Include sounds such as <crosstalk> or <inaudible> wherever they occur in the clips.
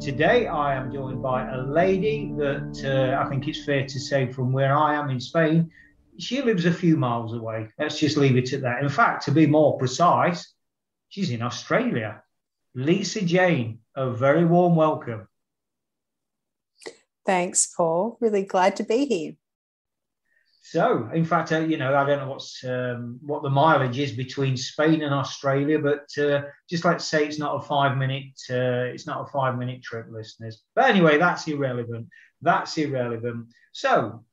Today, I am joined by a lady that uh, I think it's fair to say, from where I am in Spain, she lives a few miles away. Let's just leave it at that. In fact, to be more precise, she's in Australia. Lisa Jane, a very warm welcome. Thanks, Paul. Really glad to be here. So, in fact, uh, you know, I don't know what's um, what the mileage is between Spain and Australia, but uh, just like to say, it's not a five minute, uh, it's not a five minute trip, listeners. But anyway, that's irrelevant. That's irrelevant. So,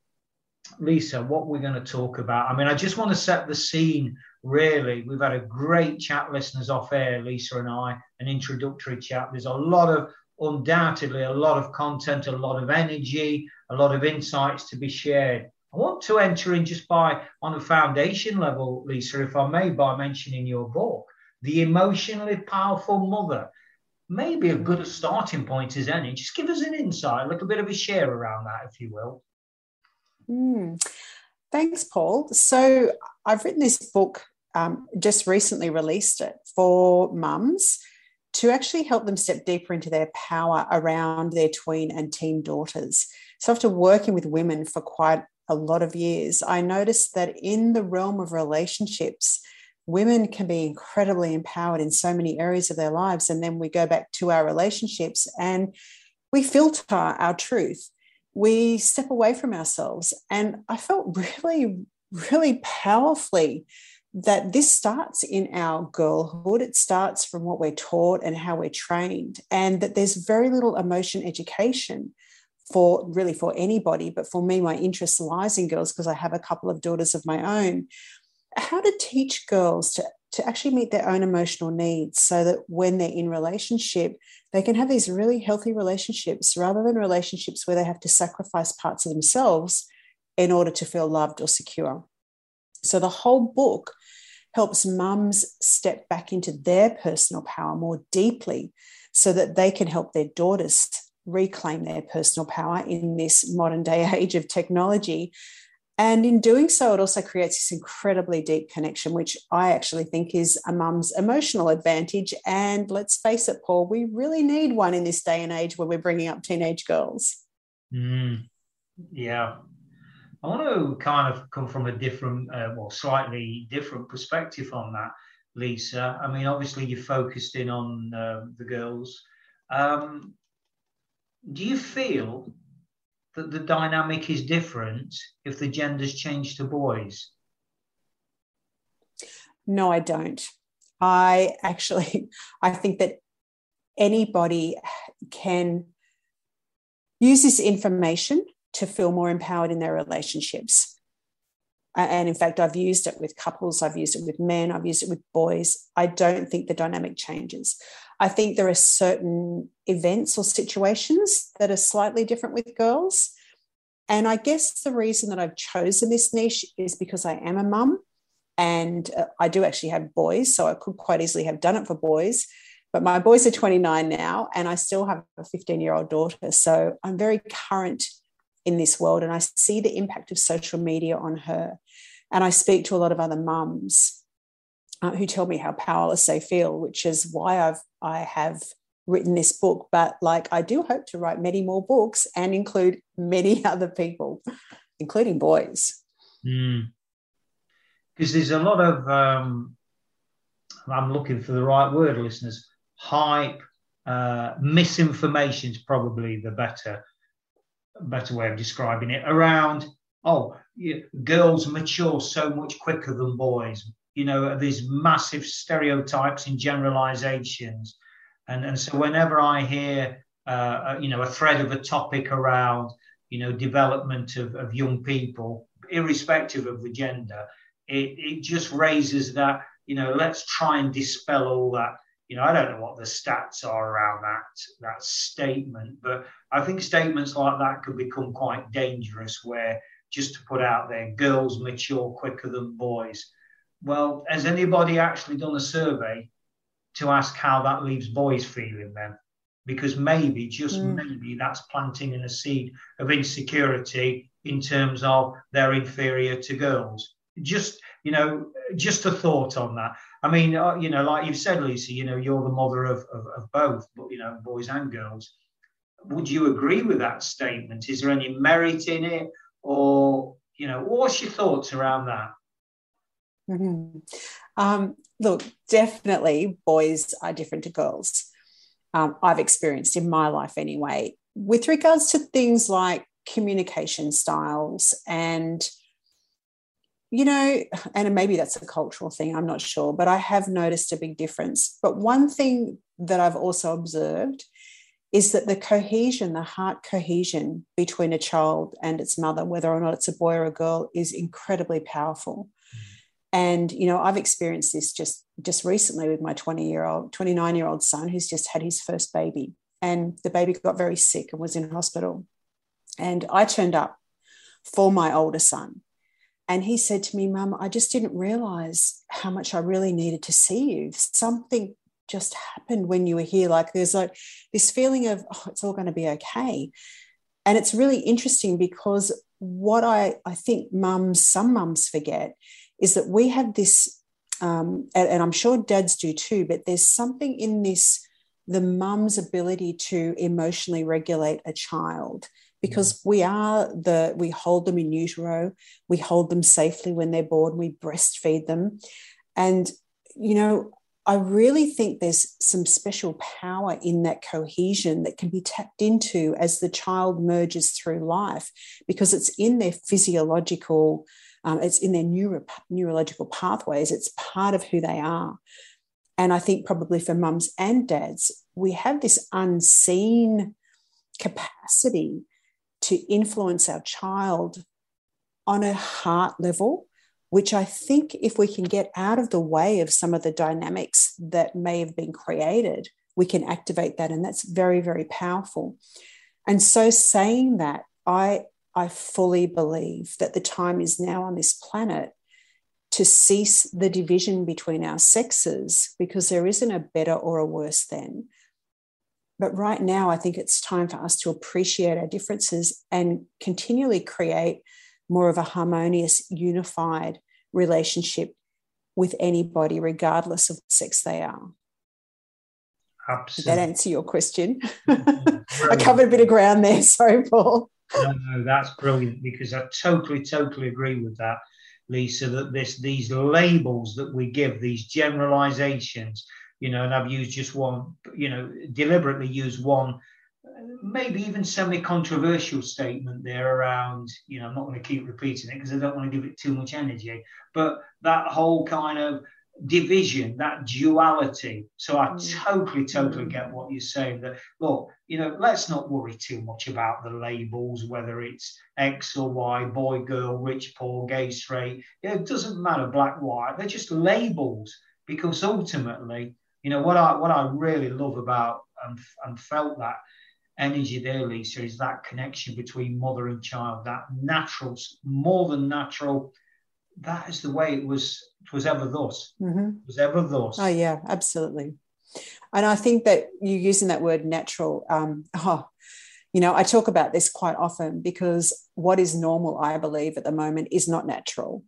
Lisa, what we're going to talk about? I mean, I just want to set the scene. Really, we've had a great chat, listeners, off air, Lisa and I, an introductory chat. There's a lot of undoubtedly a lot of content, a lot of energy, a lot of insights to be shared. I want to enter in just by on a foundation level, Lisa, if I may, by mentioning your book, The Emotionally Powerful Mother. Maybe a good starting point as any. Just give us an insight, a little bit of a share around that, if you will. Mm. Thanks, Paul. So I've written this book, um, just recently released it for mums to actually help them step deeper into their power around their tween and teen daughters. So after working with women for quite a lot of years, I noticed that in the realm of relationships, women can be incredibly empowered in so many areas of their lives. And then we go back to our relationships and we filter our truth. We step away from ourselves. And I felt <laughs> really, really powerfully that this starts in our girlhood. It starts from what we're taught and how we're trained, and that there's very little emotion education for really for anybody, but for me, my interest lies in girls because I have a couple of daughters of my own. How to teach girls to, to actually meet their own emotional needs so that when they're in relationship, they can have these really healthy relationships rather than relationships where they have to sacrifice parts of themselves in order to feel loved or secure. So the whole book helps mums step back into their personal power more deeply so that they can help their daughters reclaim their personal power in this modern day <laughs> age of technology. And in doing so, it also creates this incredibly deep connection, which I actually think is a mum's emotional advantage. And let's face it, Paul, we really need one in this day and age where we're bringing up teenage girls. Mm, yeah. I want to kind of come from a different, uh, well, slightly different perspective on that, Lisa. I mean, obviously, you focused in on uh, the girls. Um, do you feel that the dynamic is different if the genders change to boys? No, I don't. I actually <laughs> I think that anybody can use this information to feel more empowered in their relationships. And in fact, I've used it with couples, I've used it with men, I've used it with boys. I don't think the dynamic changes. I think there are certain events or situations that are slightly different with girls. And I guess the reason that I've chosen this niche is because I am a mum and uh, I do actually have boys. So I could quite easily have done it for boys. But my boys are 29 now and I still have a 15 year old daughter. So I'm very current in this world and I see the impact of social media on her. And I speak to a lot of other mums uh, who tell me how powerless they feel, which is why I've I have written this book. But like I do hope to write many more books and include many <laughs> other people, including boys. Because mm. there's a lot of um, I'm looking for the right word, listeners. Hype, uh, misinformation is probably the better better way of describing it around oh girls mature so much quicker than boys you know, these massive stereotypes and generalizations. And, and so whenever I hear, uh, you know, a thread of a topic around, you know, development of, of young people, irrespective of the gender, it, it just raises that, you know, let's try and dispel all that, you know, I don't know what the stats are around that that statement, but I think statements like that could become quite dangerous. Where just to put out there, girls mature quicker than boys. Well, has anybody actually done a survey to ask how that leaves boys feeling then? Because maybe, just mm. maybe, that's planting in a seed of insecurity in terms of they're inferior to girls. Just you know, just a thought on that. I mean, uh, you know, like you've said, Lisa, you know, you're the mother of, of, of both, but, you know, boys and girls. Would you agree with that statement? Is there any merit in it? Or, you know, what's your thoughts around that? Mm-hmm. Um, look, definitely boys are different to girls. Um, I've experienced in my life anyway. With regards to things like communication styles and you know, and maybe that's a cultural thing, I'm not sure, but I have noticed a big difference. But one thing that I've also observed is that the cohesion, the heart cohesion between a child and its mother, whether or not it's a boy or a girl, is incredibly powerful. And you know, I've experienced this just just recently with my 20 year old, 29 year old son who's just had his first baby, and the baby got very sick and was in hospital. And I turned up for my older son and he said to me, Mum, I just didn't realize how much I really needed to see you. Something just happened when you were here. Like there's like this feeling of, oh, it's all going to be okay. And it's really interesting because what I, I think mums, some mums forget is that we have this, um, and, and I'm sure dads do too, but there's something in this the mum's ability to emotionally regulate a child because we are the we hold them in utero we hold them safely when they're born we breastfeed them. And you know i really think there's some special power in that cohesion that can be tapped into as the child merges through life because it's in their physiological um, it's in their neuro, neurological pathways it's part of who they are and i think probably for mums and dads we have this unseen capacity to influence our child on a heart level, which I think if we can get out of the way of some of the dynamics that may have been created, we can activate that. And that's very, very powerful. And so, saying that, I, I fully believe that the time is now on this planet to cease the division between our sexes because there isn't a better or a worse than. But right now, I think it's time for us to appreciate our differences and continually create more of a harmonious, unified relationship with anybody, regardless of sex they are. Absolutely. Did that answer your question? Mm-hmm. <laughs> I covered a bit of ground there. <laughs> Sorry, Paul. No, no, that's brilliant because I totally, totally agree with that, Lisa. That this, these labels that we give, these generalizations, you know, and I've used just one, you know, deliberately used one, uh, maybe even semi-controversial statement there around, you know, I'm not going to keep repeating it because I don't want to give it too much energy, but that whole kind of division, that duality. So I mm. totally, totally get what you're saying. That look, you know, let's not worry too much about the labels, whether it's X or Y, boy, girl, rich, poor, gay, straight. You know, it doesn't matter, black, white. They're just labels because ultimately you know what I what I really love about and, and felt that energy there, Lisa, is that connection between mother and child, that natural, more than natural. That is the way it was. It was ever thus. Mm-hmm. It was ever thus. Oh yeah, absolutely. And I think that you using that word natural. Um, oh, you know, I talk about this quite often because what is normal, I believe, at the moment is not natural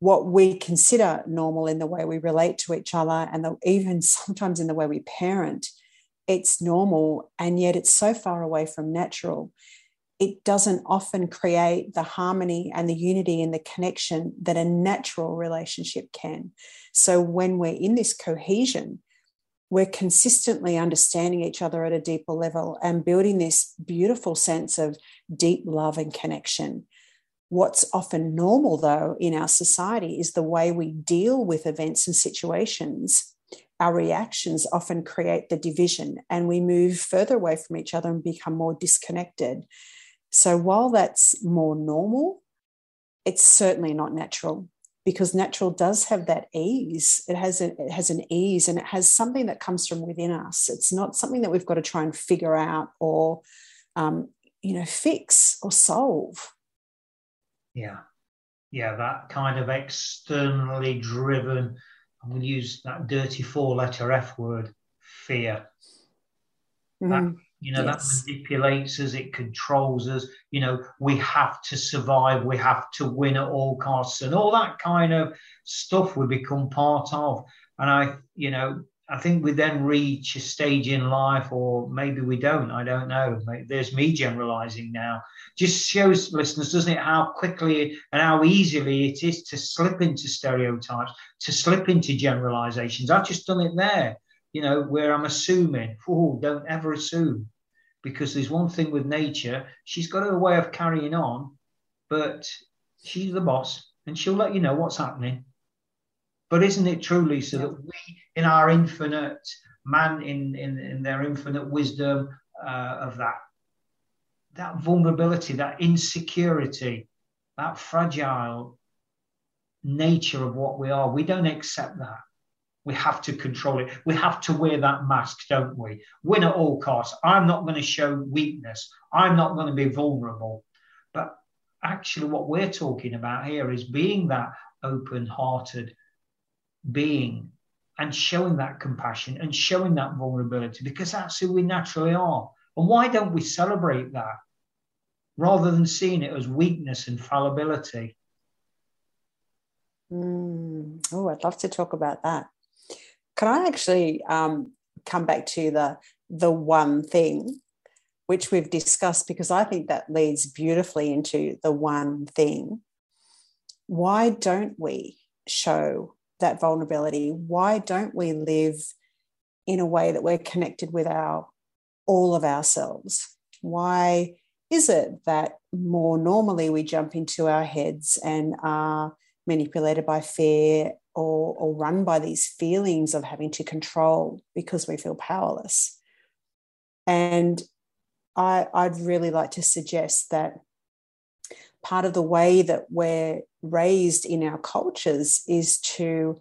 what we consider normal in the way we relate to each other and the, even sometimes in the way we parent it's normal and yet it's so far away from natural it doesn't often create the harmony and the unity and the connection that a natural relationship can so when we're in this cohesion we're consistently understanding each other at a deeper level and building this beautiful sense of deep love and connection What's often normal, though, in our society is the way we deal with events and situations. Our reactions often create the division, and we move further away from each other and become more disconnected. So, while that's more normal, it's certainly not natural because natural does have that ease. It has a, it has an ease and it has something that comes from within us. It's not something that we've got to try and figure out or um, you know fix or solve. Yeah, yeah, that kind of externally driven. I'm going to use that dirty four-letter F word, fear. Mm-hmm. That you know yes. that manipulates us it controls us. You know we have to survive we have to win at all costs and all that kind of stuff we become part of. And i you know i think we then reach a stage in life or maybe we don't i don't know. There's me generalizing now. Just shows listeners doesn't it how quickly and how easily it is to slip into stereotypes to slip into generalizations. I've just done it there you know, where I'm assuming, oh, don't ever assume. Because there's one thing with nature, she's got her way of carrying on, but she's the boss and she'll let you know what's happening. But isn't it true, Lisa, yeah. that we, in our infinite man, in, in, in their infinite wisdom uh, of that, that vulnerability, that insecurity, that fragile nature of what we are, we don't accept that. We have to control it. We have to wear that mask, don't we? Win at all costs. I'm not going to show weakness. I'm not going to be vulnerable. But actually, what we're talking about here is being that open hearted being and showing that compassion and showing that vulnerability because that's who we naturally are. And why don't we celebrate that rather than seeing it as weakness and fallibility? Mm. Oh, I'd love to talk about that. Can I actually um, come back to the the one thing which we've discussed because I think that leads beautifully into the one thing. Why don't we show that vulnerability? Why don't we live in a way that we're connected with our all of ourselves? Why is it that more normally we jump into our heads and are manipulated by fear or, or run by these feelings of having to control because we feel powerless. And I, I'd really like to suggest that part of the way that we're raised in our cultures is to,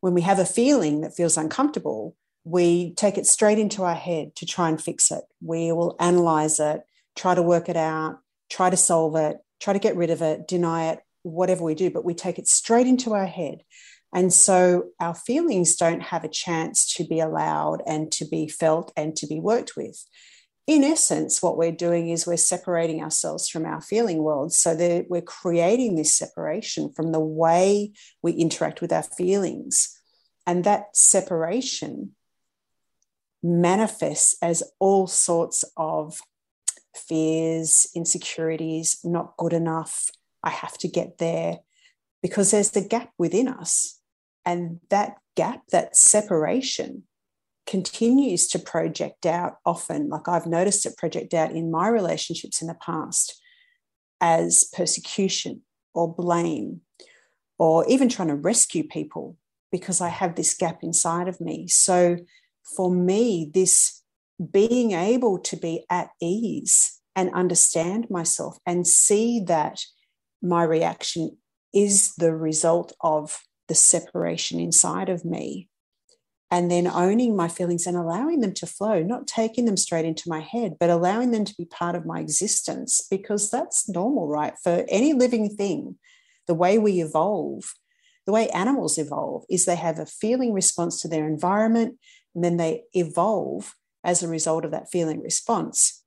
when we have a feeling that feels uncomfortable, we take it straight into our head to try and fix it. We will analyze it, try to work it out, try to solve it, try to get rid of it, deny it, whatever we do, but we take it straight into our head. And so our feelings don't have a chance to be allowed and to be felt and to be worked with. In essence, what we're doing is we're separating ourselves from our feeling world so that we're creating this separation from the way we interact with our feelings. And that separation manifests as all sorts of fears, insecurities, not good enough, I have to get there, because there's the gap within us and that gap, that separation, continues to project out often. Like I've noticed it project out in my relationships in the past as persecution or blame, or even trying to rescue people because I have this gap inside of me. So for me, this being able to be at ease and understand myself and see that my reaction is the result of the separation inside of me and then owning my feelings and allowing them to flow, not taking them straight into my head, but allowing them to be part of my existence because that's normal, right? For any living thing, the way we evolve, the way animals evolve is they have a feeling response to their environment and then they evolve as a result of that feeling response.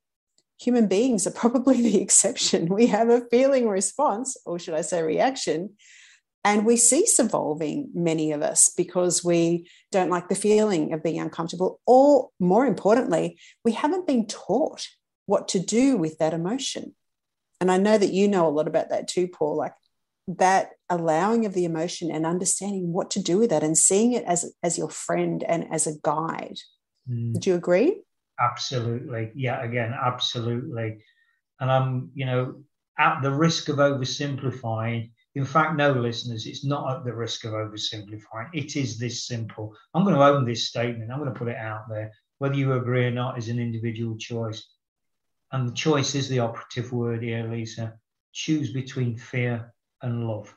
Human beings are probably <laughs> the exception. We have a feeling response, or should I say reaction, and we cease evolving, many of us, because we don't like the feeling of being uncomfortable. Or more importantly, we haven't been taught what to do with that emotion. And I know that you know a lot about that too, Paul, like that allowing of the emotion and understanding what to do with that and seeing it as, as your friend and as a guide. Mm. Do you agree? Absolutely. Yeah, again, absolutely. And I'm, you know, at the risk of oversimplifying, in fact, no, listeners, it's not at the risk of oversimplifying. It is this simple. I'm going to own this statement. I'm going to put it out there. Whether you agree or not is an individual choice. And the choice is the operative word here, Lisa. Choose between fear and love.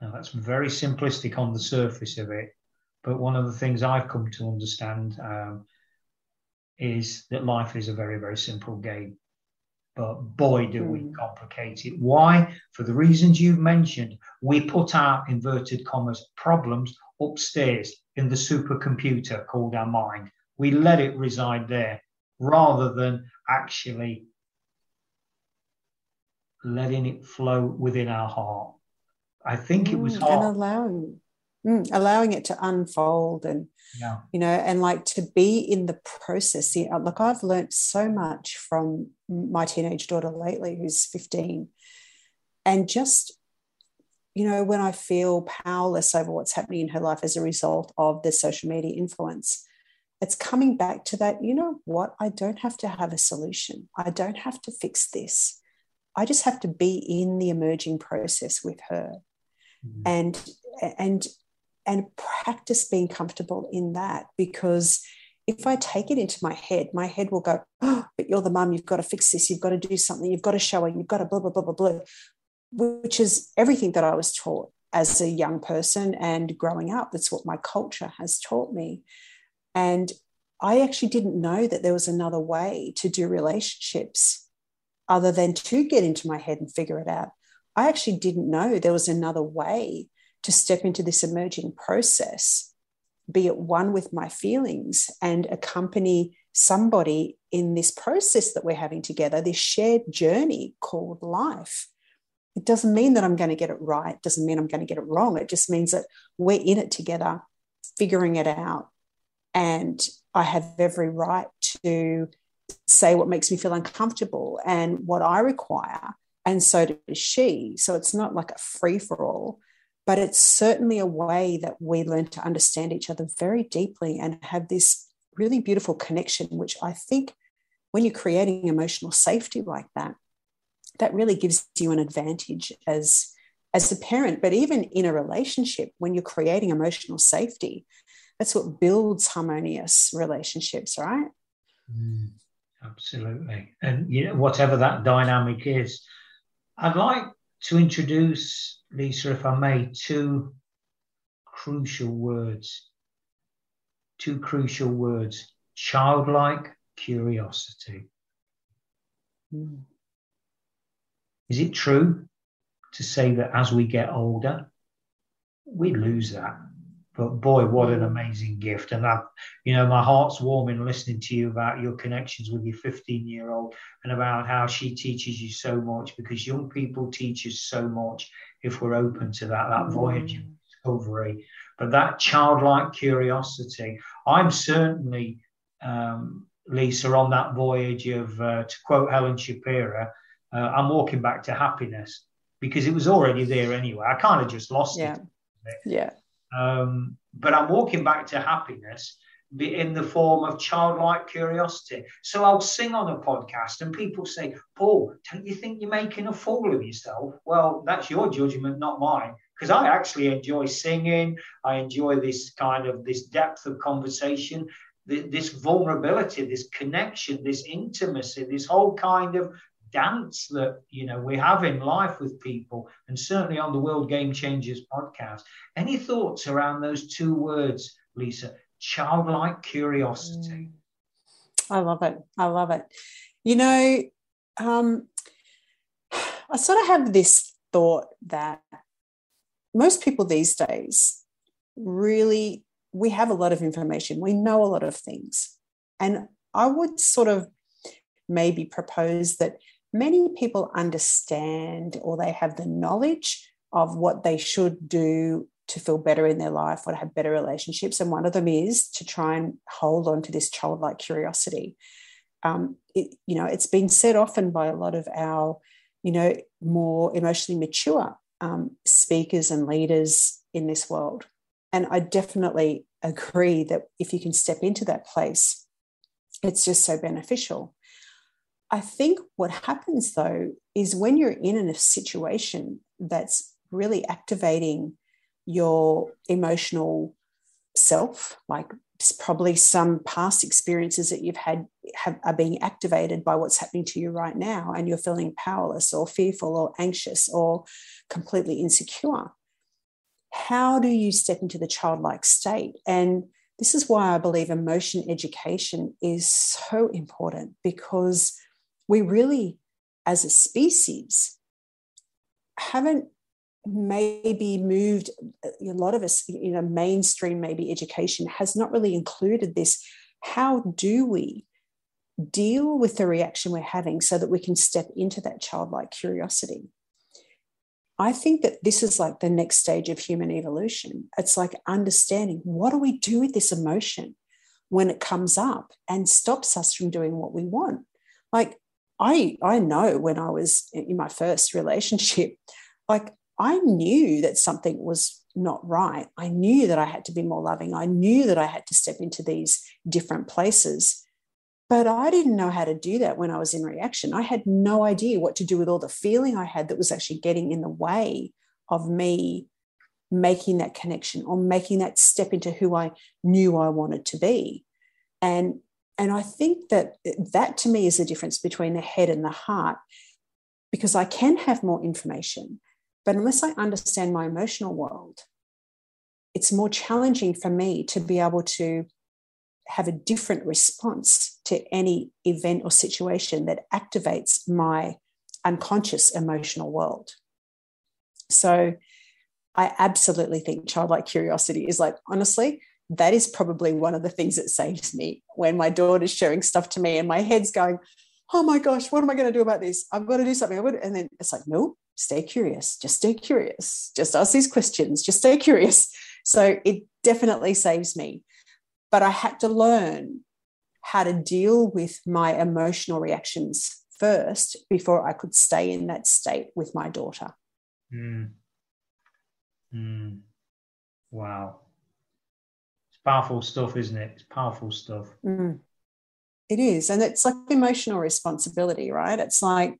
Now, that's very simplistic on the surface of it, but one of the things I've come to understand um, is that life is a very, very simple game. But boy, do mm. we hmm. complicate it. Why? For the reasons you've mentioned, we put our inverted commas problems upstairs in the supercomputer called our mind. We let it reside there rather than actually letting it flow within our heart. I think it was hard. And allowing, mm, allowing it to unfold and, yeah. you know, and like to be in the process. You know, like I've learned so much from my teenage daughter lately, who's 15. And just, you know, when I feel powerless over what's happening in her life as a result of the social media influence, it's coming back to that, you know what? I don't have to have a solution. I don't have to fix this. I just have to be in the emerging process with her mm-hmm. and and and practice being comfortable in that because if I take it into my head, my head will go, oh, but you're the mum, you've got to fix this, you've got to do something, you've got to show her, you've got to blah, blah, blah, blah, blah, which is everything that I was taught as a young person and growing up. That's what my culture has taught me. And I actually didn't know that there was another way to do relationships other than to get into my head and figure it out. I actually didn't know there was another way to step into this emerging process, be at one with my feelings and accompany somebody in this process that we're having together, this shared journey called life. It doesn't mean that I'm going to get it right, it doesn't mean I'm going to get it wrong. It just means that we're in it together, figuring it out. And I have every right to say what makes me feel uncomfortable and what I require. And so does she. So it's not like a free for all, but it's certainly a way that we learn to understand each other very deeply and have this really beautiful connection, which I think when you're creating emotional safety like that, that really gives you an advantage as as a parent but even in a relationship when you're creating emotional safety that's what builds harmonious relationships right mm. Absolutely. And you know, whatever that dynamic is, I'd like to introduce, Lisa, if I may, two crucial words. Two crucial words childlike curiosity. Mm. Is it true to say that as we get older, we lose that? But boy, what an amazing gift. And that, you know, my heart's warming listening to you about your connections with your 15 year old and about how she teaches you so much because young people teach us so much if we're open to that, that voyage of discovery. But that childlike curiosity, I'm certainly, um, Lisa, on that voyage of, uh, to quote Helen Shapiro, uh, I'm walking back to happiness because it was already there anyway. I kind of just lost yeah. it. Yeah. Um, but I'm walking back to happiness in the form of childlike curiosity. So I'll sing on a podcast and people say, Paul, don't you think you're making a fool of yourself? Well, that's your judgment, not mine. Because I actually enjoy singing. I enjoy this kind of this depth of conversation, this vulnerability, this connection, this intimacy, this whole kind of dance that you know we have in life with people and certainly on the world game changers podcast. Any thoughts around those two words lisa? Childlike curiosity. I love it. I love it. You know um, i sort of have this thought that most people these days really we have a lot of information. We know a lot of things. And i would sort of maybe propose that many people understand or they have the knowledge of what they should do to feel better in their life or to have better relationships. And one of them is to try and hold on to this childlike curiosity. Um, it, you know, it's been said often by a lot of our, you know, more emotionally mature um, speakers and leaders in this world. And I definitely agree that if you can step into that place, it's just so beneficial. I think what happens though is when you're in a situation that's really activating your emotional self, like probably some past experiences that you've had have, are being activated by what's happening to you right now, and you're feeling powerless or fearful or anxious or completely insecure. how do you step into the childlike state? And this is why I believe emotion education is so important because we really, as a species, haven't maybe moved uh, a lot of us you know mainstream maybe education has not really included this. How do we deal with the reaction we're having so that we can step into that childlike curiosity? I think that this is like the next stage of human evolution. It's like understanding what do we do with this emotion when it comes up and stops us from doing what we want. Like i i know when i was in my first relationship <laughs> like I knew that something was not right. I knew that I had to be more loving. I knew that I had to step into these different places. But I didn't know how to do that when I was in reaction. I had no idea what to do with all the feeling I had that was actually getting in the way of me making that connection or making that step into who I knew I wanted to be. And and I think that that to me is the difference between the head and the heart because I can have more information but unless I understand my emotional world, it's more challenging for me to be able to have a different response to any event or situation that activates my unconscious emotional world. So I absolutely think childlike curiosity is like, honestly, that is probably one of the things that saves me when my daughter's sharing stuff to me and my head's going, oh my gosh, what am I going to do about this? I've got to do something. I And then it's like, no, stay curious, just stay curious, just ask these questions, just stay curious. So it definitely saves me. But I had to learn how to deal with my emotional reactions first before I could stay in that state with my daughter. Mm. Mm. Wow. Powerful stuff, isn't it? It's powerful stuff. Mm. It is. And it's like emotional responsibility, right? It's like,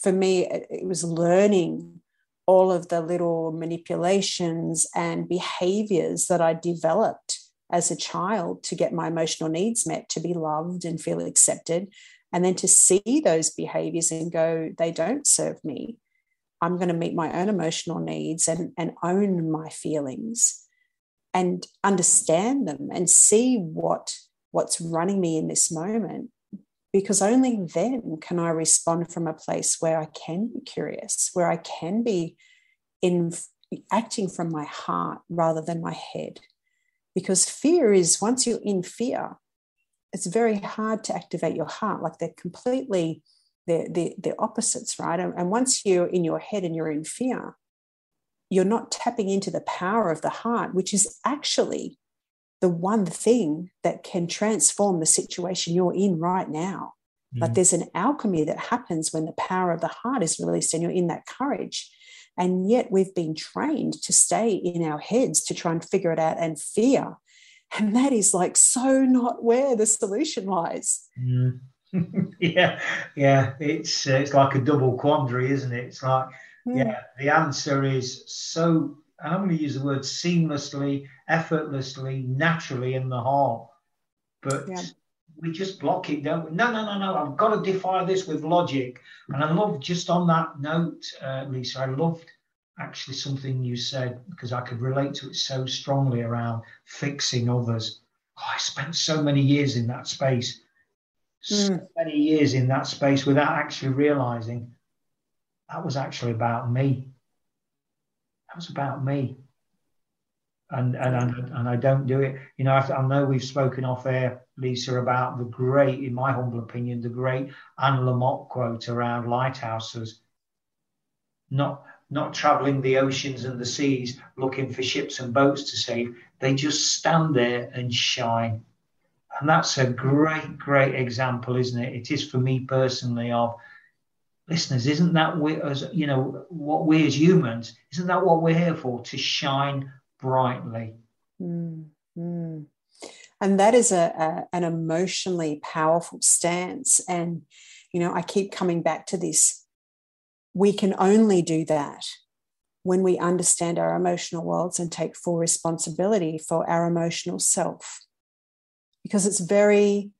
for me, it was learning all of the little manipulations and behaviors that I developed as a child to get my emotional needs met, to be loved and feel accepted. And then to see those behaviors and go, they don't serve me. I'm going to meet my own emotional needs and, and own my feelings and understand them and see what what's running me in this moment because only then can I respond from a place where I can be curious, where I can be in acting from my heart rather than my head. Because fear is once you're in fear, it's very hard to activate your heart. Like they're completely they're, they're, they're opposites, right? And, and once you're in your head and you're in fear, you're not tapping into the power of the heart, which is actually the one thing that can transform the situation you're in right now. Mm. But there's an alchemy that happens when the power of the heart is released and you're in that courage. And yet we've been trained to stay in our heads to try and figure it out and fear. And that is like so not where the solution lies. Mm. <laughs> yeah, yeah. It's uh, it's like a double quandary, isn't it? It's like. Yeah, the answer is so and I'm going to use the word seamlessly, effortlessly, naturally in the heart. But yeah. we just block it, don't we? No, no, no, no. I've got to defy this with logic. And I love just on that note, uh, Lisa, I loved actually something you said because I could relate to it so strongly around fixing others. Oh, I spent so many years in that space, so mm. many years in that space without actually realizing that was actually about me that was about me. And, and, and, and I don't do it. You know, I, I know we've spoken off air, Lisa, about the great, in my humble opinion, the great Anne Lamott quote around lighthouses. Not not traveling the oceans and the seas looking for ships and boats to save. They just stand there and shine. And that's a great, great example, isn't it? It is for me personally of listeners, isn't that we as you know what we as humans, isn't that what we're here for? To shine brightly. Mm-hmm. And that is a, a, an emotionally powerful stance. And you know, I keep coming back to this. We can only do that when we understand our emotional worlds and take full responsibility for our emotional self. Because it's very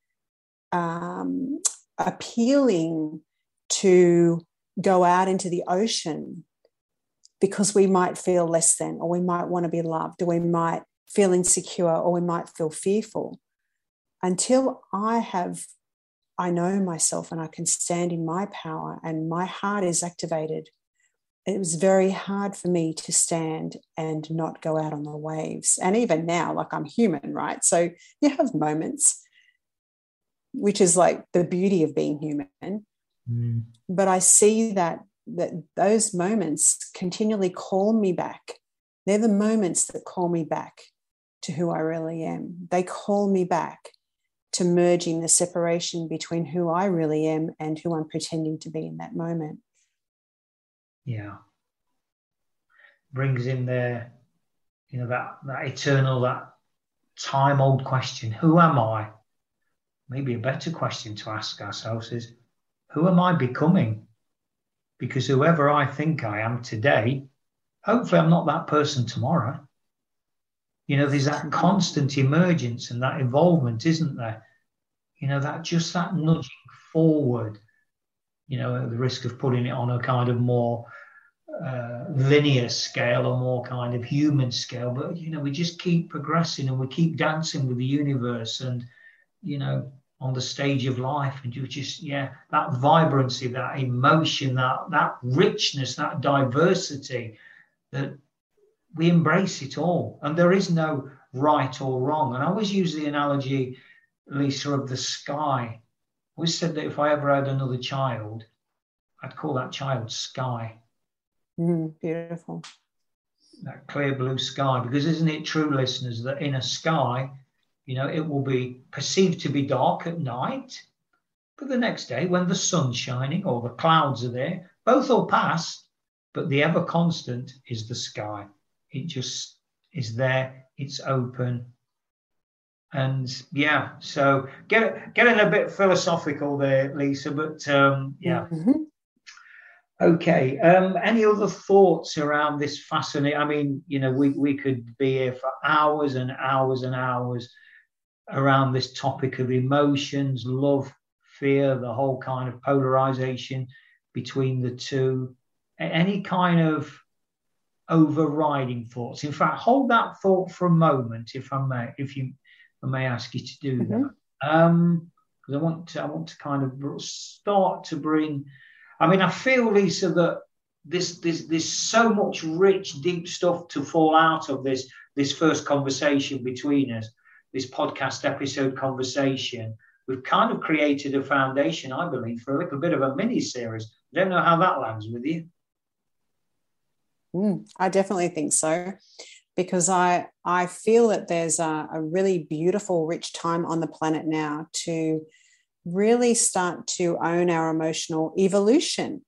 um, appealing to go out into the ocean because we might feel less than, or we might want to be loved, or we might feel insecure, or we might feel fearful. Until I have, I know myself and I can stand in my power and my heart is activated, it was very hard for me to stand and not go out on the waves. And even now, like I'm human, right? So you have moments, which is like the beauty of being human. Mm. But I see that that those moments continually call me back. They're the moments that call me back to who I really am. They call me back to merging the separation between who I really am and who I'm pretending to be in that moment. Yeah. Brings in there, you know, that, that eternal, that time old question who am I? Maybe a better question to ask ourselves is who am I becoming? because whoever I think I am today, hopefully I'm not that person tomorrow. You know, there's that constant emergence and that involvement, isn't there? You know, that just that nudging forward, you know, at the risk of putting it on a kind of more uh, linear scale or more kind of human scale. But, you know, we just keep progressing and we keep dancing with the universe and, you know, on the stage of life and you just yeah that vibrancy that emotion that that richness that diversity that we embrace it all. And there is no right or wrong. And i always use the analogy lisa of the sky. I always said that if i ever had another child i'd call that child sky. Mm, beautiful. That clear blue sky. Because isn't it true listeners that in a sky you know, it will be perceived to be dark at night, but the next day, when the sun's shining or the clouds are there, both will pass, but the ever constant is the sky. It just is there, it's open. And yeah, so get, getting a bit philosophical there, Lisa, but um, yeah. Mm-hmm. Okay. Um, any other thoughts around this fascinating? I mean, you know, we, we could be here for hours and hours and hours around this topic of emotions, love, fear, the whole kind of polarization between the two, any kind of overriding thoughts. In fact, hold that thought for a moment, if I may, if you I may ask you to do mm-hmm. that. Um, because I want to, I want to kind of start to bring. I mean, I feel, Lisa, that this, this, there's so much rich, deep stuff to fall out of this, this first conversation between us this podcast episode conversation, we've kind of created a foundation, I believe, for a little bit of a mini series. I don't know how that lands with you. Mm, I definitely think so, because I I feel that there's a, a really beautiful, rich time on the planet now to really start to own our emotional evolution.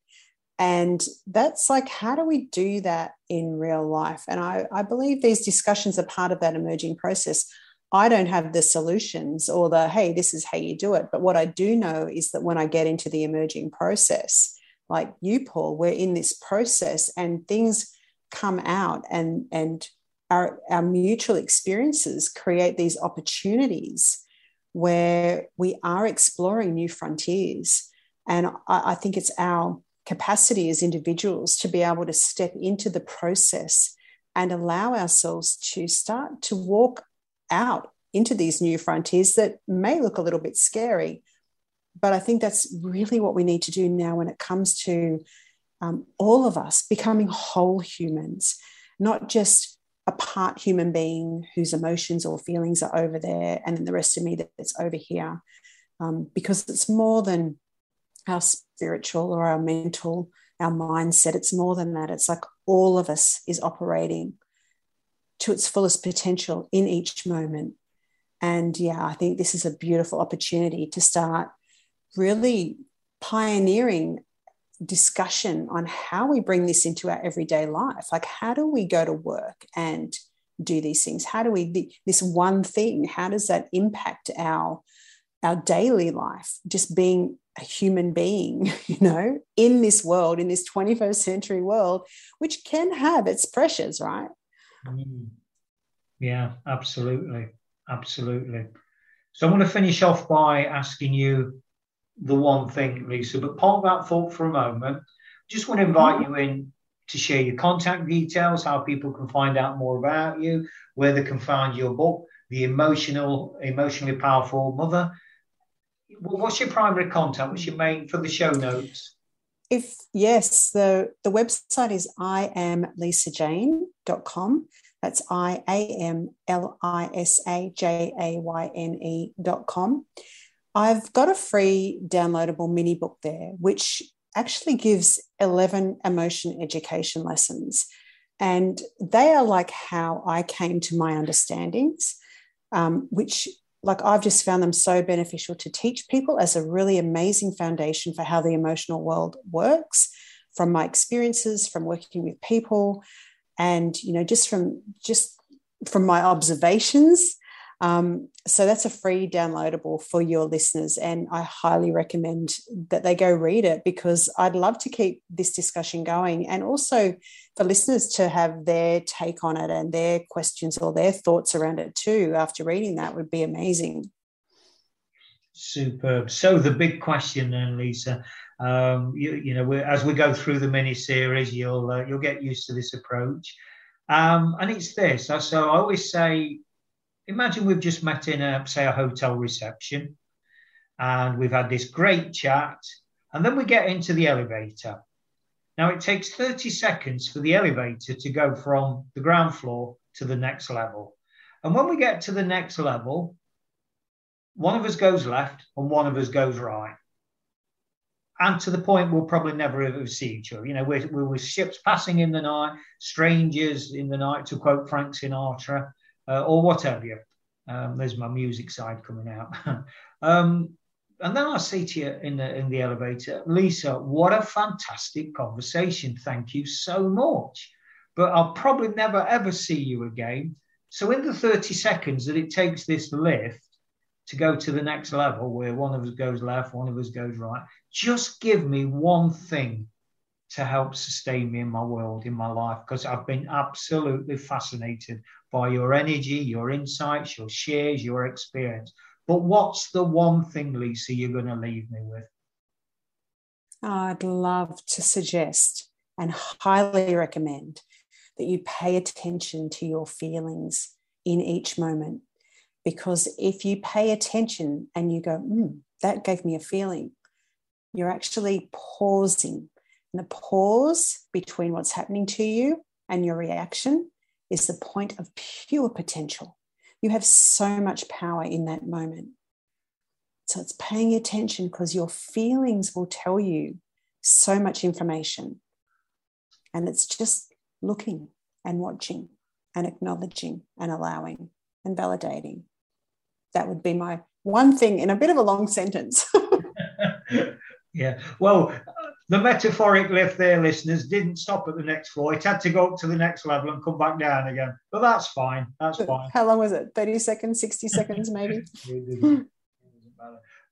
And that's like, how do we do that in real life? And I, I believe these discussions are part of that emerging process. I don't have the solutions or the, hey, this is how you do it. But what I do know is that when I get into the emerging process, like you, Paul, we're in this process and things come out and, and our, our mutual experiences create these opportunities where we are exploring new frontiers. And I, I think it's our capacity as individuals to be able to step into the process and allow ourselves to start to walk out into these new frontiers that may look a little bit scary. But I think that's really what we need to do now when it comes to um, all of us becoming whole humans, not just a part human being whose emotions or feelings are over there and then the rest of me that's over here. Um, because it's more than our spiritual or our mental, our mindset. It's more than that. It's like all of us is operating to its fullest potential in each moment. And yeah, I think this is a beautiful opportunity to start really pioneering discussion on how we bring this into our everyday life. Like, how do we go to work and do these things? How do we, this one thing, how does that impact our, our daily life? Just being a human being, <laughs> you know, in this world, in this 21st century world, which can have its pressures, right? Mm. Yeah, absolutely. Absolutely. So I'm going to finish off by asking you the one thing, Lisa, but park that thought for a moment. Just want to invite you in to share your contact details, how people can find out more about you, where they can find your book, The Emotional, Emotionally Powerful Mother. What's your primary contact? What's your main for the show notes? If yes, the, the website is iamlisajayne.com. That's I A M L I S A J A Y N E dot com. I've got a free downloadable mini book there, which actually gives 11 emotion education lessons. And they are like how I came to my understandings, um, which, like, I've just found them so beneficial to teach people as a really amazing foundation for how the emotional world works from my experiences, from working with people, and, you know, just from just from my observations um, so that's a free downloadable for your listeners, and I highly recommend that they go read it because I'd love to keep this discussion going, and also for listeners to have their take on it and their questions or their thoughts around it too. After reading that, would be amazing. Superb. So the big question then, Lisa. Um, you, you know, as we go through the mini series, you'll uh, you'll get used to this approach. Um, and it's this. So I always say imagine we've just met in a say a hotel reception and we've had this great chat and then we get into the elevator. Now it takes 30 seconds for the elevator to go from the ground floor to the next level. And when we get to the next level one of us goes left and one of us goes right. And to the point we'll probably never ever see each other. You know, we're, we're ships passing in the night, strangers in the night, to quote Frank Sinatra uh, or whatever. Um, there's my music side coming out. <laughs> um, and then I say to you in the in the elevator, Lisa, what a fantastic conversation. Thank you so much. But I'll probably never ever see you again. So in the 30 seconds that it takes this lift to go to the next level where one of us goes left, one of us goes right, just give me one thing to help sustain me in my world, in my life, because I've been absolutely fascinated by your energy, your insights, your shares, your experience. But what's the one thing, Lisa, you're going to leave me with? I'd love to suggest and highly recommend that you pay attention to your feelings in each moment. Because if you pay attention and you go, mm, that gave me a feeling, you're actually pausing and the pause between what's happening to you and your reaction is the point of pure potential. You have so much power in that moment. So it's paying attention because your feelings will tell you so much information. And it's just looking and watching and acknowledging and allowing and validating. That would be my one thing in a bit of a long sentence. <laughs> <laughs> yeah. Well, the metaphoric lift there, listeners, didn't stop at the next floor. It had to go up to the next level and come back down again. But that's fine. That's fine. How long was it? 30 seconds, 60 seconds, maybe? <laughs>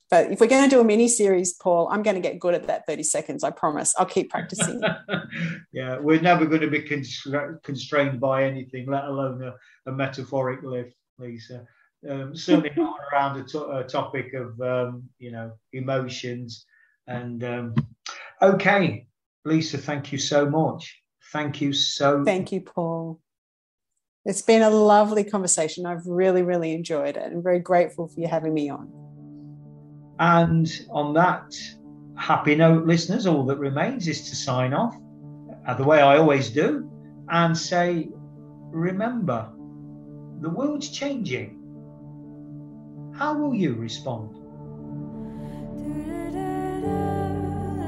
but if we're going to do a mini series, Paul, I'm going to get good at that 30 seconds. I promise. I'll keep practicing. <laughs> yeah, we're never going to be constrained by anything, let alone a, a metaphoric lift, Lisa. Um, certainly not around a, to- a topic of, um, you know, emotions and um, Okay, Lisa, thank you so much. Thank you so Thank you, Paul. It's been a lovely conversation. I've really, really enjoyed it and very grateful for you having me on. And on that happy note, listeners, all that remains is to sign off uh, the way I always do and say, remember, the world's changing. How will you respond?